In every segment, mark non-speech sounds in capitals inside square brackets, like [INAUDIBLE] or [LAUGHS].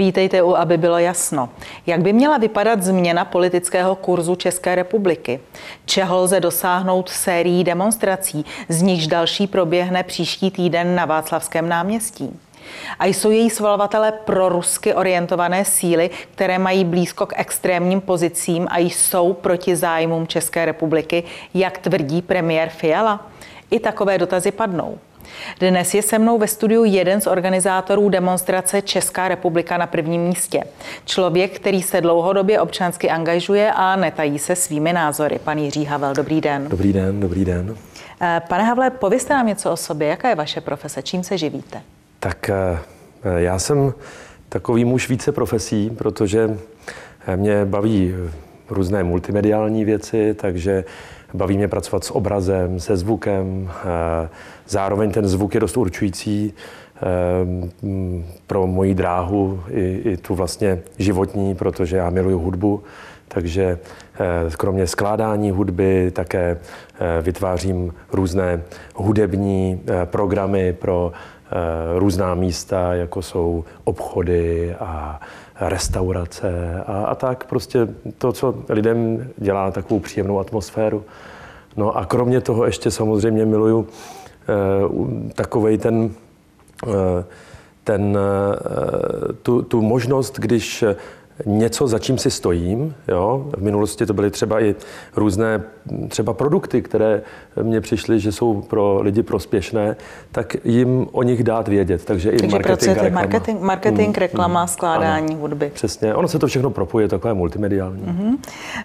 Vítejte u, aby bylo jasno. Jak by měla vypadat změna politického kurzu České republiky? Čeho lze dosáhnout sérií demonstrací, z nichž další proběhne příští týden na Václavském náměstí? A jsou její svolavatelé pro rusky orientované síly, které mají blízko k extrémním pozicím a jsou proti zájmům České republiky, jak tvrdí premiér Fiala? I takové dotazy padnou. Dnes je se mnou ve studiu jeden z organizátorů demonstrace Česká republika na prvním místě. Člověk, který se dlouhodobě občansky angažuje a netají se svými názory. Pan Jiří Havel, dobrý den. Dobrý den, dobrý den. Eh, pane Havle, povězte nám něco o sobě. Jaká je vaše profese? Čím se živíte? Tak eh, já jsem takový muž více profesí, protože mě baví různé multimediální věci, takže baví mě pracovat s obrazem, se zvukem. Eh, zároveň ten zvuk je dost určující eh, pro moji dráhu i, i tu vlastně životní, protože já miluju hudbu, takže eh, kromě skládání hudby také vytvářím různé hudební programy pro různá místa, jako jsou obchody a restaurace a, a tak. Prostě to, co lidem dělá takovou příjemnou atmosféru. No a kromě toho ještě samozřejmě miluju eh, takovej ten, eh, ten, eh, tu, tu možnost, když něco, za čím si stojím. Jo? V minulosti to byly třeba i různé třeba produkty, které mně přišly, že jsou pro lidi prospěšné, tak jim o nich dát vědět. Takže, Takže i marketing, reklama. marketing, marketing mm, reklama, mm, skládání ano, hudby. Přesně. Ono se to všechno propuje, takové multimediální. Mm-hmm.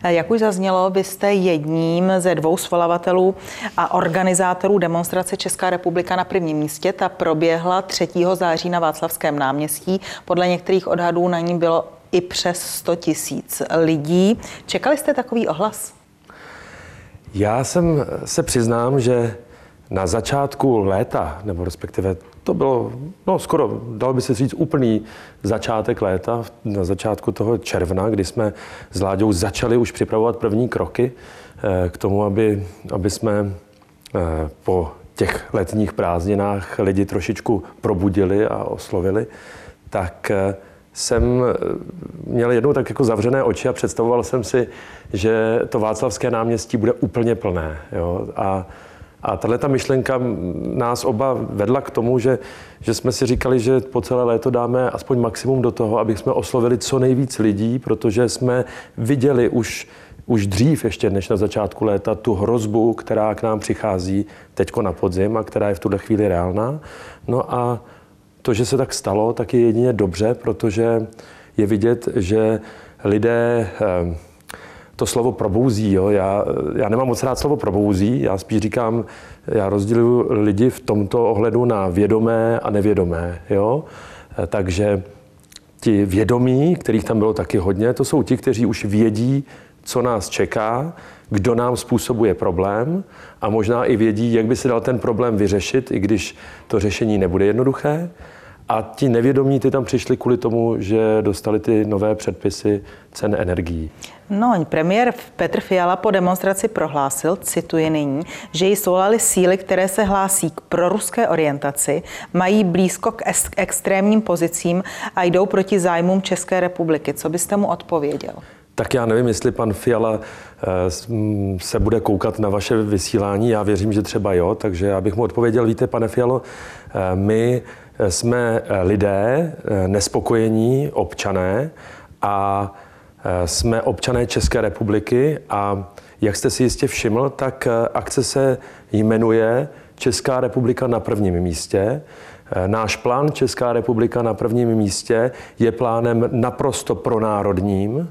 Jak už zaznělo, vy jste jedním ze dvou svolavatelů a organizátorů demonstrace Česká republika na prvním místě. Ta proběhla 3. září na Václavském náměstí. Podle některých odhadů na ní bylo i přes 100 tisíc lidí. Čekali jste takový ohlas? Já jsem se přiznám, že na začátku léta, nebo respektive to bylo no, skoro, dalo by se říct, úplný začátek léta, na začátku toho června, kdy jsme s Láďou začali už připravovat první kroky eh, k tomu, aby, aby jsme eh, po těch letních prázdninách lidi trošičku probudili a oslovili, tak eh, jsem eh, měl jednou tak jako zavřené oči a představoval jsem si, že to Václavské náměstí bude úplně plné. Jo? A, a tahle ta myšlenka nás oba vedla k tomu, že, že jsme si říkali, že po celé léto dáme aspoň maximum do toho, aby jsme oslovili co nejvíc lidí, protože jsme viděli už, už dřív, ještě než na začátku léta, tu hrozbu, která k nám přichází teďko na podzim a která je v tuhle chvíli reálná. No a to, že se tak stalo, tak je jedině dobře, protože je vidět, že lidé eh, to slovo probouzí. Jo. Já, já nemám moc rád slovo probouzí, já spíš říkám, já rozděluji lidi v tomto ohledu na vědomé a nevědomé. Jo. Eh, takže ti vědomí, kterých tam bylo taky hodně, to jsou ti, kteří už vědí, co nás čeká, kdo nám způsobuje problém a možná i vědí, jak by se dal ten problém vyřešit, i když to řešení nebude jednoduché. A ti nevědomí ty tam přišli kvůli tomu, že dostali ty nové předpisy cen energií. No, premiér Petr Fiala po demonstraci prohlásil, cituji nyní, že ji svolali síly, které se hlásí k proruské orientaci, mají blízko k extrémním pozicím a jdou proti zájmům České republiky. Co byste mu odpověděl? Tak já nevím, jestli pan Fiala eh, se bude koukat na vaše vysílání. Já věřím, že třeba jo, takže já bych mu odpověděl, víte, pane Fialo, eh, my jsme eh, lidé, nespokojení občané a jsme občané České republiky a jak jste si jistě všiml, tak akce se jmenuje Česká republika na prvním místě. Náš plán Česká republika na prvním místě je plánem naprosto pronárodním,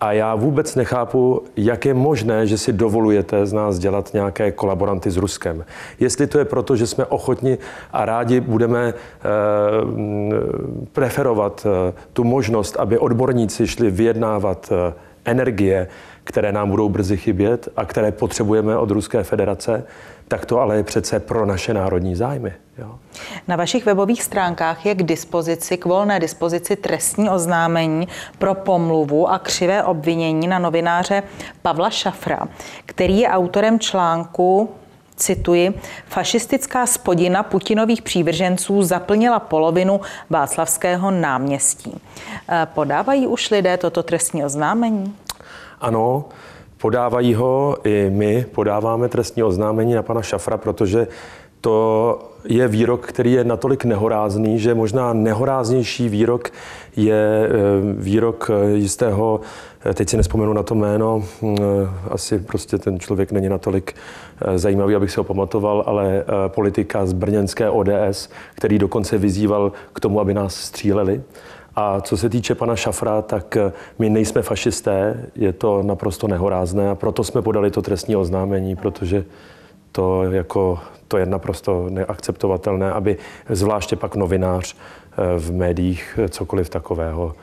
a já vůbec nechápu, jak je možné, že si dovolujete z nás dělat nějaké kolaboranty s Ruskem. Jestli to je proto, že jsme ochotni a rádi budeme e, preferovat e, tu možnost, aby odborníci šli vyjednávat e, energie, které nám budou brzy chybět a které potřebujeme od Ruské federace, tak to ale je přece pro naše národní zájmy. Jo. Na vašich webových stránkách je k dispozici, k volné dispozici trestní oznámení pro pomluvu a křivé obvinění na novináře Pavla Šafra, který je autorem článku Cituji, fašistická spodina Putinových přívrženců zaplnila polovinu Václavského náměstí. Eh, podávají už lidé toto trestní oznámení? Ano, podávají ho, i my podáváme trestní oznámení na pana Šafra, protože to je výrok, který je natolik nehorázný, že možná nehoráznější výrok je eh, výrok jistého, eh, teď si nespomenu na to jméno, hm, eh, asi prostě ten člověk není natolik zajímavý, abych si ho pamatoval, ale politika z brněnské ODS, který dokonce vyzýval k tomu, aby nás stříleli. A co se týče pana Šafra, tak my nejsme fašisté, je to naprosto nehorázné a proto jsme podali to trestní oznámení, protože to, jako, to je naprosto neakceptovatelné, aby zvláště pak novinář eh, v médiích cokoliv takového.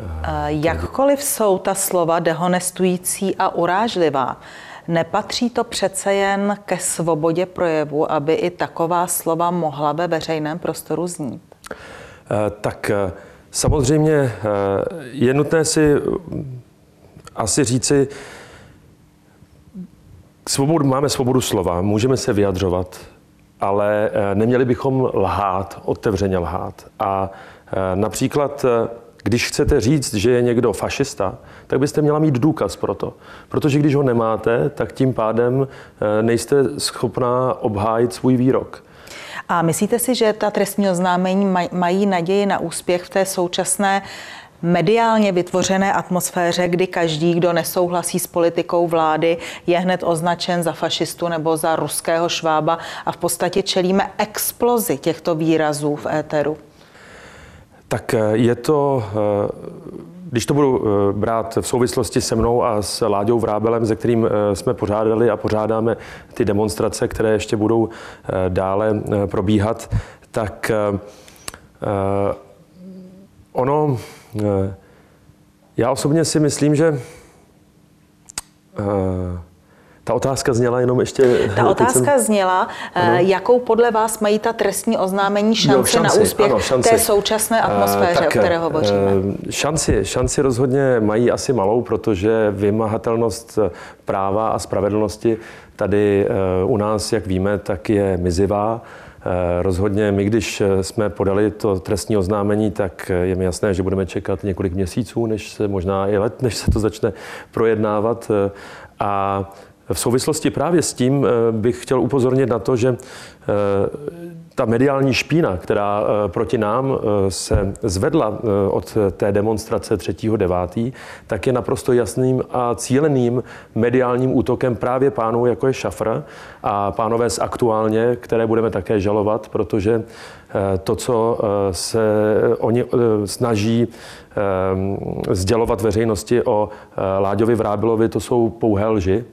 Eh, jakkoliv jsou ta slova dehonestující a urážlivá, nepatří to přece jen ke svobodě projevu, aby i taková slova mohla ve veřejném prostoru znít? Eh, tak samozřejmě je nutné si asi říci, Svobodu, máme svobodu slova, můžeme se vyjadřovat, ale eh, neměli bychom lhát, otevřeně lhát. A eh, například, eh, když chcete říct, že je někdo fašista, tak byste měla mít důkaz pro to. Protože když ho nemáte, tak tím pádem nejste schopná obhájit svůj výrok. A myslíte si, že ta trestní oznámení mají naději na úspěch v té současné mediálně vytvořené atmosféře, kdy každý, kdo nesouhlasí s politikou vlády, je hned označen za fašistu nebo za ruského švába a v podstatě čelíme explozi těchto výrazů v éteru? Tak eh, je to, eh, když to budu eh, brát v souvislosti se mnou a s Láďou Vrábelem, se kterým jsme pořádali a pořádáme ty demonstrace, které ještě budou dále probíhat, tak ono Eh, já osobně si myslím, že eh, ta otázka zněla jenom ještě... Ta otázka jsem... zněla, eh, ano. jakou podle vás mají ta trestní oznámení šance, jo, šanci, na úspěch ano, šanci. té současné atmosféře, tak, o které hovoříme? Šanci, šanci rozhodně mají asi malou, protože vymahatelnost práva a spravedlnosti tady u nás, jak víme, tak je mizivá. Eh, rozhodně my, když eh, jsme podali to trestní oznámení, tak eh, je mi jasné, že budeme čekat několik měsíců, než se možná i let, než se to začne projednávat. A v souvislosti právě s tím bych chtěl upozornit na to, že ta mediální špína, která eh, proti nám eh, se zvedla eh, od té demonstrace 3.9., tak je naprosto jasným a cíleným mediálním útokem právě pánů, jako je Šafra a pánové z aktuálně, které budeme také žalovat, protože to, co se oni snaží sdělovat veřejnosti o Láďovi Vrábilovi, to jsou pouhé lži.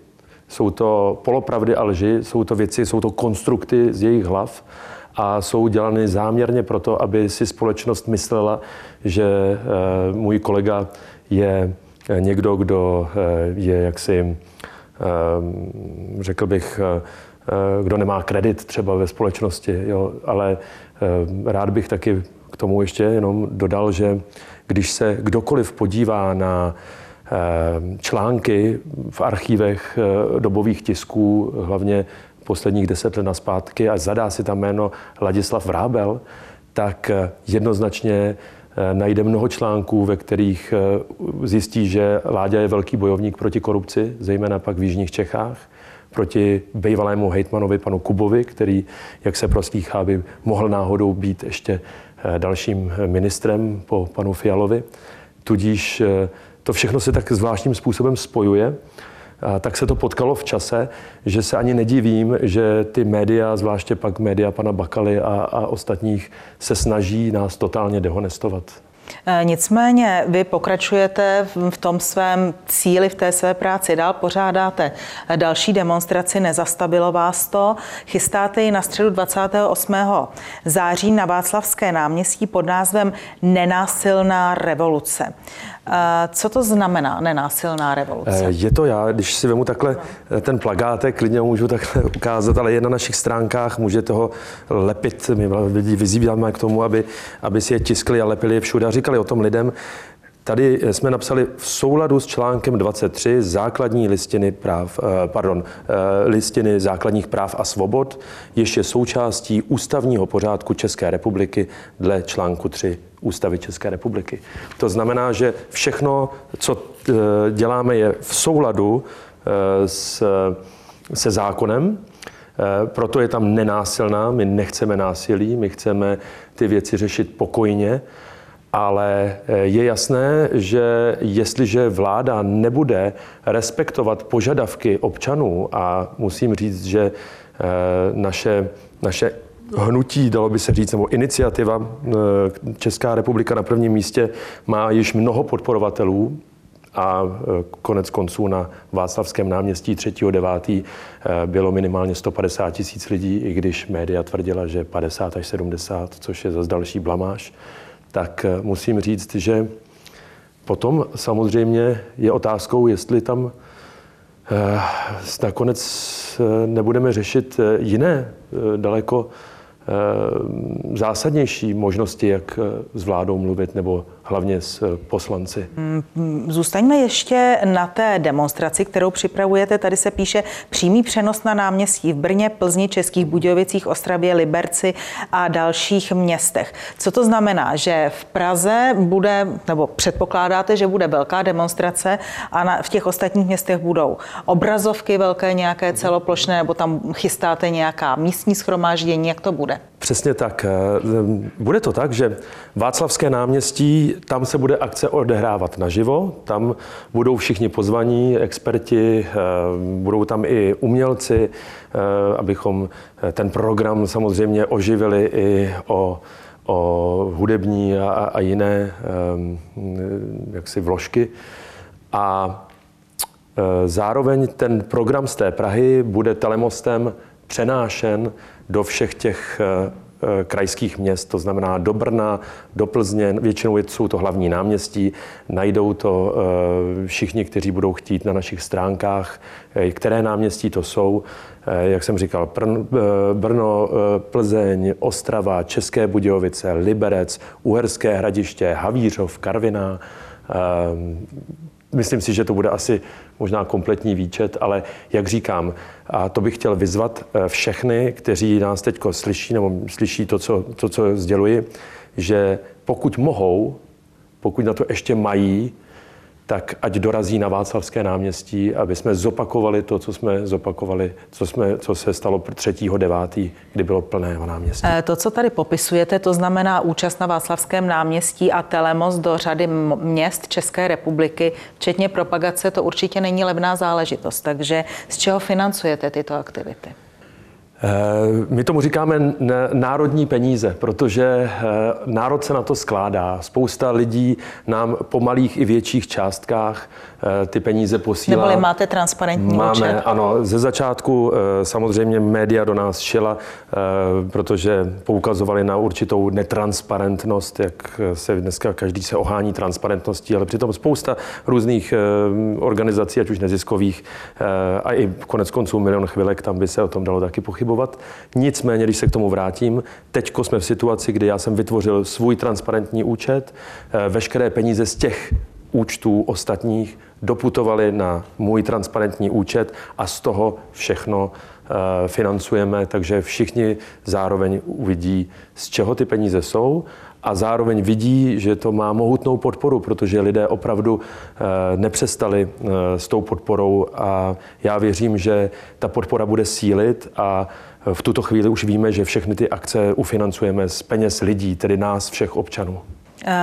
Jsou to polopravdy a lži, jsou to věci, jsou to konstrukty z jejich hlav a jsou dělány záměrně proto, aby si společnost myslela, že eh, můj kolega je eh, někdo, kdo eh, je jaksi, řekl bych, kdo nemá kredit třeba ve společnosti, jo, ale rád bych taky k tomu ještě jenom dodal, že když se kdokoliv podívá na články v archívech dobových tisků, hlavně posledních deset let naspátky a zadá si tam jméno Ladislav Vrábel, tak eh, jednoznačně eh, najde mnoho článků, ve kterých eh, zjistí, že Láďa je velký bojovník proti korupci, zejména pak v Jižních Čechách, proti bývalému hejtmanovi panu Kubovi, který, jak se proslýchá, by mohl náhodou být ještě dalším ministrem po panu Fialovi. Tudíž to všechno se tak zvláštním způsobem spojuje tak se to potkalo v čase, že se ani nedivím, že ty média, zvláště pak média pana Bakaly a, a ostatních, se snaží nás totálně dehonestovat. E, nicméně vy pokračujete v tom svém cíli, v té své práci, dál pořádáte další demonstraci, nezastavilo vás to. Chystáte ji na středu 28. září na Václavské náměstí pod názvem Nenásilná revoluce. Co to znamená nenásilná revoluce? Eh, je to já, když si vemu takhle eh, ten plagátek, klidně ho můžu takhle [LAUGHS] ukázat, ale je na našich stránkách, můžete ho lepit. My lidi vyzýváme k tomu, aby, aby si je tiskli a lepili je všude a říkali o tom lidem. Tady jsme napsali v souladu s článkem 23 základní listiny práv, eh, pardon, eh, listiny základních práv a svobod, ještě součástí ústavního pořádku České republiky dle článku 3 Ústavy České republiky. To znamená, že všechno, co eh, děláme, je v souladu s, se zákonem, proto je tam nenásilná, my nechceme násilí, my chceme ty věci řešit pokojně ale eh, je jasné, že jestliže vláda nebude respektovat požadavky občanů, a musím říct, že eh, naše, naše hnutí, dalo by se říct, nebo iniciativa eh, Česká republika na prvním místě má již mnoho podporovatelů, a konec konců na Václavském náměstí 3.9. bylo minimálně 150 tisíc lidí, i když média tvrdila, že 50 až 70, což je zase další blamáž tak eh, musím říct, že potom samozřejmě je otázkou, jestli tam eh, nakonec eh, nebudeme řešit jiné daleko zásadnější možnosti, jak s vládou mluvit nebo hlavně s eh, poslanci. Mm, zůstaňme ještě na té demonstraci, kterou připravujete. Tady se píše přímý přenos na náměstí v Brně, Plzni, Českých Budějovicích, Ostravě, Liberci a dalších městech. Co to znamená, že v Praze bude, nebo předpokládáte, že bude velká demonstrace a na, v těch ostatních městech budou obrazovky velké, nějaké celoplošné, nebo tam chystáte nějaká místní schromáždění, jak to bude? Přesně tak. Eh, bude to tak, že Václavské náměstí, tam se bude akce odehrávat naživo, tam budou všichni pozvaní, experti, eh, budou tam i umělci, eh, abychom ten program samozřejmě oživili i o, o hudební a, a jiné jaksi vložky. A zároveň ten program z té Prahy bude telemostem přenášen do všech těch eh, eh, krajských měst, to znamená do Brna, do Plzně, většinou jsou to hlavní náměstí, najdou to eh, všichni, kteří budou chtít na našich stránkách, které náměstí to jsou. Jak jsem říkal, Brno, Plzeň, Ostrava, České Budějovice, Liberec, Uherské hradiště, Havířov, Karviná, Myslím si, že to bude asi možná kompletní výčet, ale jak říkám, a to bych chtěl vyzvat eh, všechny, kteří nás teď slyší nebo slyší to co, to, co sděluji, že pokud mohou, pokud na to ještě mají, tak ať dorazí na Václavské náměstí, aby jsme zopakovali to, co jsme zopakovali, co, jsme, co se stalo 3.9., kdy bylo plné náměstí. Eh, to, co tady popisujete, to znamená účast na Václavském náměstí a telemost do řady měst České republiky, včetně propagace, to určitě není levná záležitost. Takže z čeho financujete tyto aktivity? Eh, my tomu říkáme národní peníze, protože eh, národ se na to skládá. Spousta lidí nám po malých i větších částkách Eh, ty peníze posílá. Neboli máte transparentní Máme, účet? ano. Ze začátku samozřejmě média do nás šila, protože poukazovali na určitou netransparentnost, jak se dneska každý se ohání transparentností, ale přitom spousta různých organizací, ať už neziskových, a i konec konců milion chvilek, tam by se o tom dalo taky pochybovat. Nicméně, když se k tomu vrátím, teďko jsme v situaci, kdy já jsem vytvořil svůj transparentní účet, veškeré peníze z těch účtů ostatních doputovali na můj transparentní účet a z toho všechno eh, financujeme, takže všichni zároveň uvidí, z čeho ty peníze jsou a zároveň vidí, že to má mohutnou podporu, protože lidé opravdu eh, nepřestali eh, s tou podporou a já věřím, že ta podpora bude sílit a v tuto chvíli už víme, že všechny ty akce ufinancujeme z peněz lidí, tedy nás, všech občanů.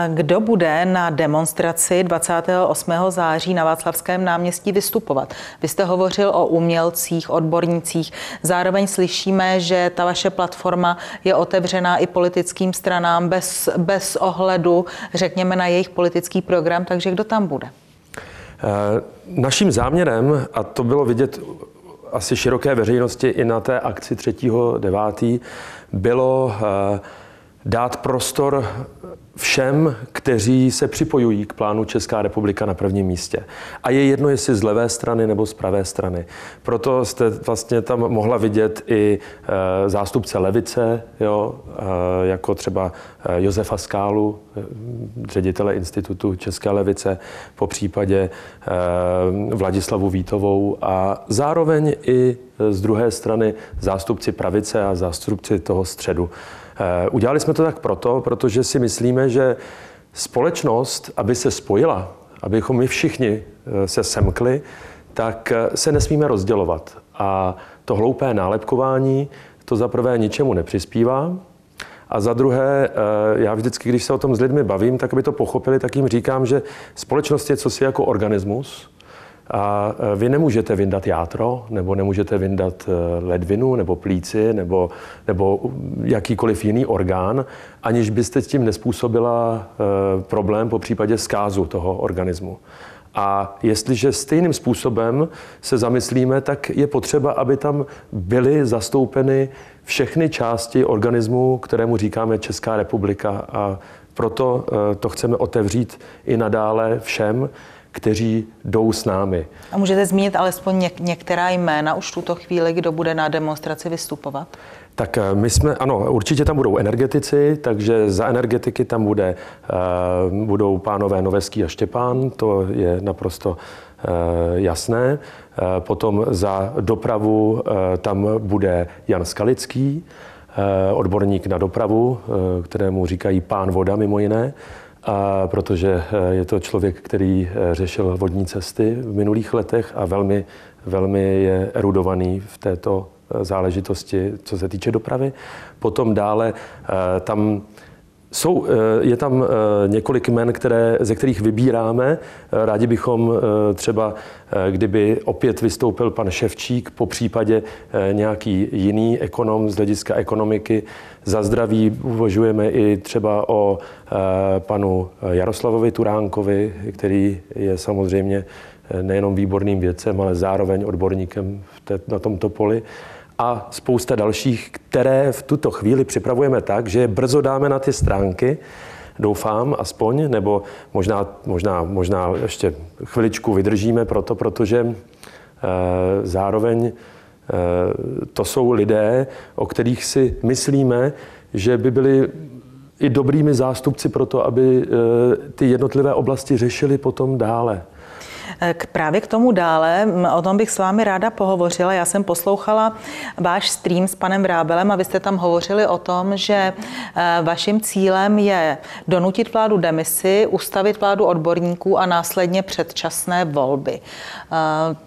Kdo bude na demonstraci 28. září na Václavském náměstí vystupovat? Vy jste hovořil o umělcích, odbornících. Zároveň slyšíme, že ta vaše platforma je otevřená i politickým stranám bez, bez ohledu, řekněme, na jejich politický program. Takže kdo tam bude? Eh, naším záměrem, a to bylo vidět asi široké veřejnosti i na té akci 3.9., bylo eh, dát prostor všem, kteří se připojují k plánu Česká republika na prvním místě. A je jedno, jestli z levé strany nebo z pravé strany. Proto jste vlastně tam mohla vidět i e, zástupce levice, jo, e, jako třeba e, Josefa Skálu, ředitele Institutu České levice, po případě Vladislavu Vítovou a zároveň i z druhé strany zástupci pravice a zástupci toho středu. Eh, udělali jsme to tak proto, protože si myslíme, že společnost, aby se spojila, abychom my všichni eh, se semkli, tak eh, se nesmíme rozdělovat. A to hloupé nálepkování, to za prvé ničemu nepřispívá, a za druhé, já vždycky, když se o tom s lidmi bavím, tak aby to pochopili, tak jim říkám, že společnost je cosi jako organismus, a e, vy nemůžete vyndat játro, nebo nemůžete vyndat e, ledvinu, nebo plíci, nebo, nebo jakýkoliv jiný orgán, aniž byste s tím nespůsobila e, problém po případě zkázu toho organismu. A jestliže stejným způsobem se zamyslíme, tak je potřeba, aby tam byly zastoupeny všechny části organismu, kterému říkáme Česká republika. A proto to chceme otevřít i nadále všem, kteří jdou s námi. A můžete zmínit alespoň něk- některá jména už v tuto chvíli, kdo bude na demonstraci vystupovat? Tak eh, my jsme, ano, určitě tam budou energetici, takže za energetiky tam bude, uh, budou pánové Noveský a Štěpán, to je naprosto uh, jasné. Potom za dopravu tam bude Jan Skalický, odborník na dopravu, kterému říkají pán voda mimo jiné a protože eh, je to člověk, který eh, řešil vodní cesty v minulých letech a velmi, velmi je erudovaný v této eh, záležitosti, co se týče dopravy. Potom dále tam jsou, je tam několik jmen, které, ze kterých vybíráme. Rádi bychom třeba, kdyby opět vystoupil pan Ševčík, po případě nějaký jiný ekonom z hlediska ekonomiky, za zdraví uvažujeme i třeba o eh, panu Jaroslavovi Turánkovi, který je samozřejmě eh, nejenom výborným vědcem, ale zároveň odborníkem na tomto poli. A spousta dalších, které v tuto chvíli připravujeme tak, že je brzo dáme na ty stránky, doufám aspoň, nebo možná, možná, možná ještě chviličku vydržíme proto, protože e, zároveň Eh, to jsou lidé, o kterých si myslíme, že by byli i dobrými zástupci pro to, aby eh, ty jednotlivé oblasti řešili potom dále. K, právě k tomu dále, o tom bych s vámi ráda pohovořila. Já jsem poslouchala váš stream s panem Vrábelem a vy jste tam hovořili o tom, že e, vaším cílem je donutit vládu demisi, ustavit vládu odborníků a následně předčasné volby. E,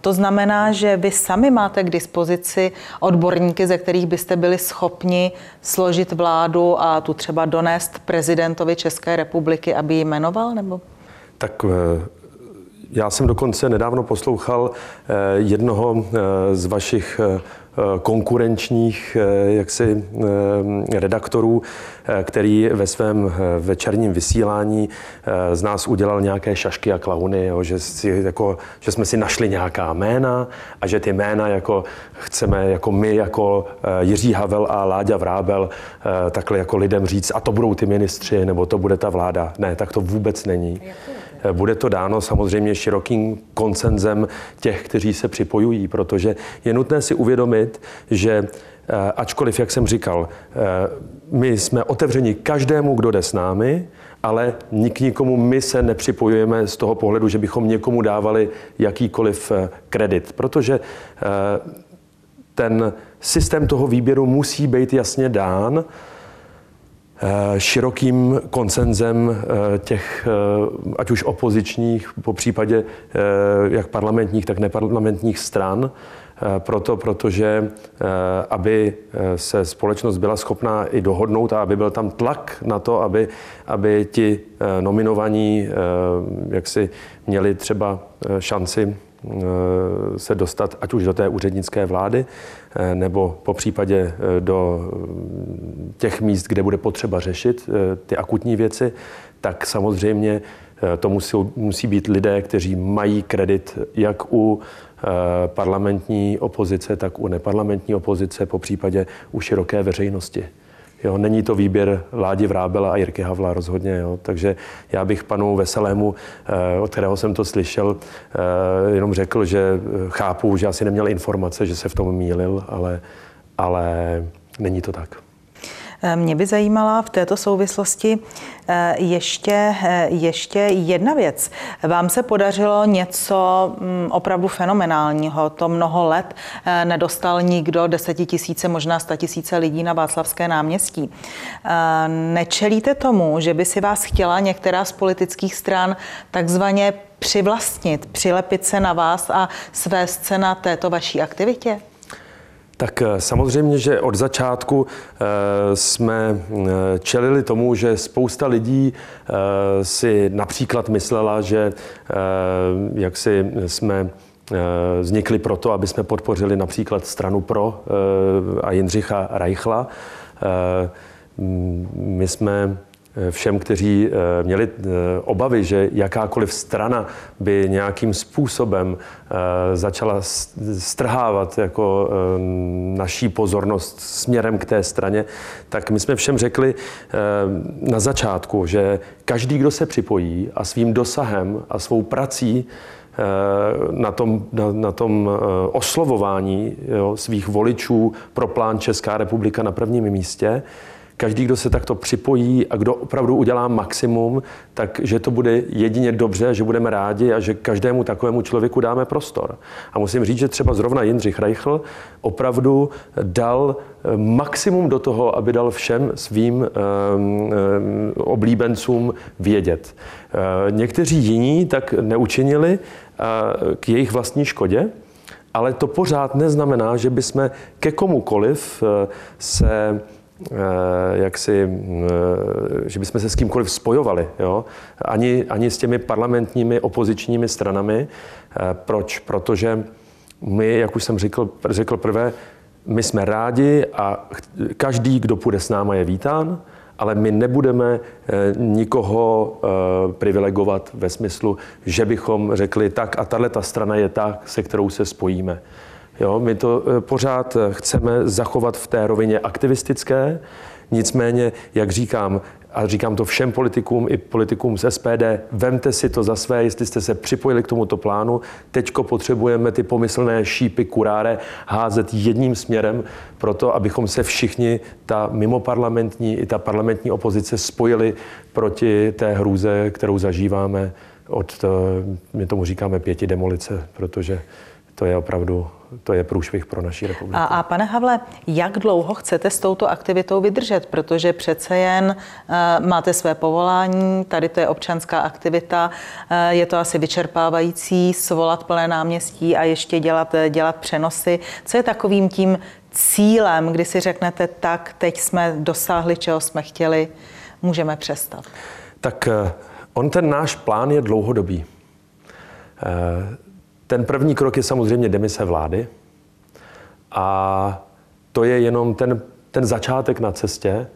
to znamená, že vy sami máte k dispozici odborníky, ze kterých byste byli schopni složit vládu a tu třeba donést prezidentovi České republiky, aby ji jmenoval? Nebo? Tak já jsem dokonce nedávno poslouchal eh, jednoho eh, z vašich eh, konkurenčních jaksi redaktorů, který ve svém večerním vysílání z nás udělal nějaké šašky a klauny, jo, že, si, jako, že jsme si našli nějaká jména a že ty jména jako chceme jako my, jako Jiří Havel a Láďa Vrábel, takhle jako lidem říct, a to budou ty ministři, nebo to bude ta vláda. Ne, tak to vůbec není. Bude to dáno samozřejmě širokým koncenzem těch, kteří se připojují, protože je nutné si uvědomit, že eh, ačkoliv, jak jsem říkal, eh, my jsme otevřeni každému, kdo jde s námi, ale nik nikomu my se nepřipojujeme z toho pohledu, že bychom někomu dávali jakýkoliv eh, kredit, protože ten systém toho výběru musí být jasně dán širokým koncenzem eh, těch, eh, ať už opozičních, po případě jak parlamentních, tak neparlamentních stran, proto, protože aby se společnost byla schopná i dohodnout a aby byl tam tlak na to, aby, aby ti nominovaní jak si měli třeba šanci Eh, se dostat ať už do té úřednické vlády, eh, nebo po případě eh, do těch míst, kde bude potřeba řešit ty akutní věci, tak samozřejmě to musí, musí být lidé, kteří mají kredit jak u parlamentní opozice, tak u neparlamentní opozice, po případě u široké veřejnosti. Jo, není to výběr Ládi Vrábela a Jirky Havla rozhodně. Jo. Takže já bych panu Veselému, eh, od kterého jsem to slyšel, eh, jenom řekl, že chápu, že asi neměl informace, že se v tom mýlil, ale, ale není to tak. Eh, mě by zajímala v této souvislosti eh, ještě, eh, ještě jedna věc. Vám se podařilo něco mm, opravdu fenomenálního. To mnoho let nedostal nikdo, desetitisíce, možná tisíce lidí na Václavské náměstí. Nečelíte tomu, že by si vás chtěla některá z politických stran takzvaně přivlastnit, přilepit se na vás a svést se na této vaší aktivitě? Tak eh, samozřejmě, že od začátku eh, jsme eh, čelili tomu, že spousta lidí si například myslela, že jak si jsme vznikli proto, aby jsme podpořili například stranu pro a Jindřicha Reichla. My jsme všem, kteří eh, měli eh, obavy, že jakákoliv strana by nějakým způsobem eh, začala strhávat jako naší pozornost směrem k té straně, tak my jsme všem řekli na začátku, že každý, kdo se připojí a svým dosahem a svou prací na tom, na, na tom oslovování jo, svých voličů pro plán Česká republika na prvním místě, každý, kdo se takto připojí a kdo opravdu udělá maximum, tak že to bude jedině dobře, že budeme rádi a že každému takovému člověku dáme prostor. A musím říct, že třeba zrovna Jindřich Reichl opravdu dal eh, maximum do toho, aby dal všem svým um, um, oblíbencům vědět. Uh, někteří jiní tak neučinili uh, k jejich vlastní škodě, ale to pořád neznamená, že bychom ke komukoliv se jak si, eh, že bychom se s kýmkoliv spojovali. Jo? Ani, ani s těmi parlamentními opozičními stranami. Eh, proč? Protože my, jak už jsem řekl, řekl prvé, my jsme rádi a každý, kdo půjde s náma, je vítán, ale my nebudeme nikoho privilegovat ve smyslu, že bychom řekli tak a tahle ta strana je ta, se kterou se spojíme. Jo, my to eh, pořád eh, chceme zachovat v té rovině aktivistické, nicméně, jak říkám, a říkám to všem politikům i politikům z SPD, vemte si to za své, jestli jste se připojili k tomuto plánu. Teďko potřebujeme ty pomyslné šípy kuráre házet jedním směrem, proto abychom se všichni, ta mimoparlamentní i ta parlamentní opozice spojili proti té hrůze, kterou zažíváme od, eh, my tomu říkáme pěti demolice, protože to je opravdu to je průšvih pro naši republiku. A, a pane Havle, jak dlouho chcete s touto aktivitou vydržet? Protože přece jen uh, máte své povolání, tady to je občanská aktivita, uh, je to asi vyčerpávající svolat plné náměstí a ještě dělat, dělat přenosy. Co je takovým tím cílem, kdy si řeknete, tak teď jsme dosáhli, čeho jsme chtěli, můžeme přestat? Tak uh, on ten náš plán je dlouhodobý. Ten první krok je samozřejmě demise vlády a to je jenom ten, ten začátek na cestě. Eh,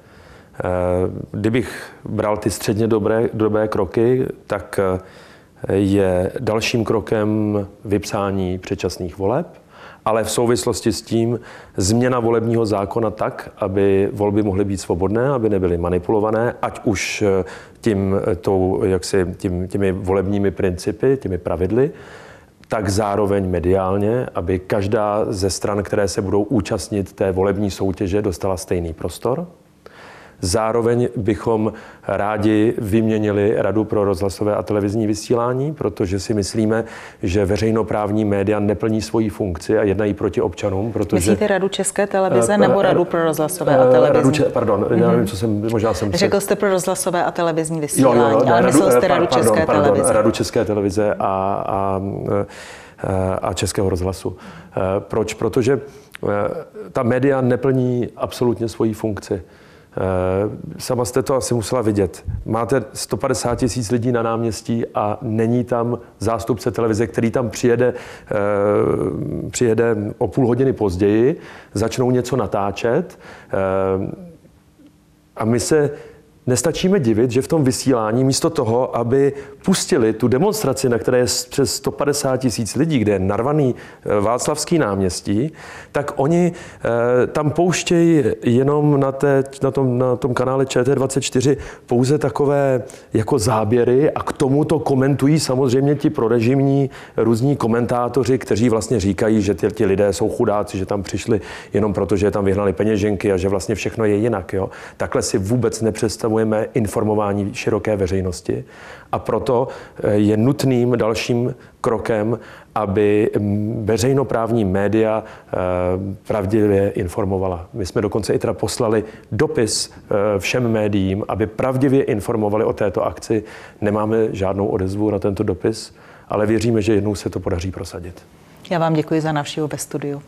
kdybych bral ty středně dobré, dobré kroky, tak eh, je dalším krokem vypsání předčasných voleb, ale v souvislosti s tím změna volebního zákona tak, aby volby mohly být svobodné, aby nebyly manipulované, ať už eh, tím, tou, jaksi, tím, těmi volebními principy, těmi pravidly, tak zároveň mediálně, aby každá ze stran, které se budou účastnit té volební soutěže, dostala stejný prostor. Zároveň bychom rádi vyměnili Radu pro rozhlasové a televizní vysílání, protože si myslíme, že veřejnoprávní média neplní svoji funkci a jednají proti občanům. Protože, Myslíte Radu České televize uh, nebo Radu pro rozhlasové a televizní? Radu, če, pardon, mm-hmm. já nevím, co jsem, možná jsem... Řekl jste pro rozhlasové a televizní vysílání, jo, jo, ale Radu, myslel jste Radu pardon, České pardon, televize. Radu České televize a, a, a Českého rozhlasu. Proč? Protože ta média neplní absolutně svoji funkci. Eh, sama jste to asi musela vidět. Máte 150 tisíc lidí na náměstí a není tam zástupce televize, který tam přijede, eh, přijede o půl hodiny později, začnou něco natáčet eh, a my se nestačíme divit, že v tom vysílání místo toho, aby pustili tu demonstraci, na které je přes 150 tisíc lidí, kde je narvaný eh, Václavský náměstí, tak oni eh, tam pouštějí jenom na, té, na, tom, na tom kanále ČT24 pouze takové jako záběry a k tomu to komentují samozřejmě ti prorežimní různí komentátoři, kteří vlastně říkají, že ti, ti lidé jsou chudáci, že tam přišli jenom proto, že tam vyhnali peněženky a že vlastně všechno je jinak. Jo? Takhle si vůbec nepředstavujeme informování široké veřejnosti a proto eh, je nutným dalším krokem, aby mm, veřejnoprávní média eh, pravdivě informovala. My jsme dokonce i teda poslali dopis eh, všem médiím, aby pravdivě informovali o této akci. Nemáme žádnou odezvu na tento dopis, ale věříme, že jednou se to podaří prosadit. Já vám děkuji za návštěvu ve studiu.